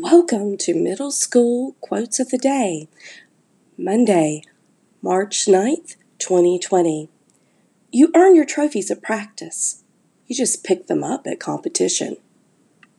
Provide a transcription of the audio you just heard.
Welcome to Middle School Quotes of the Day, Monday, March 9th, 2020. You earn your trophies at practice. You just pick them up at competition.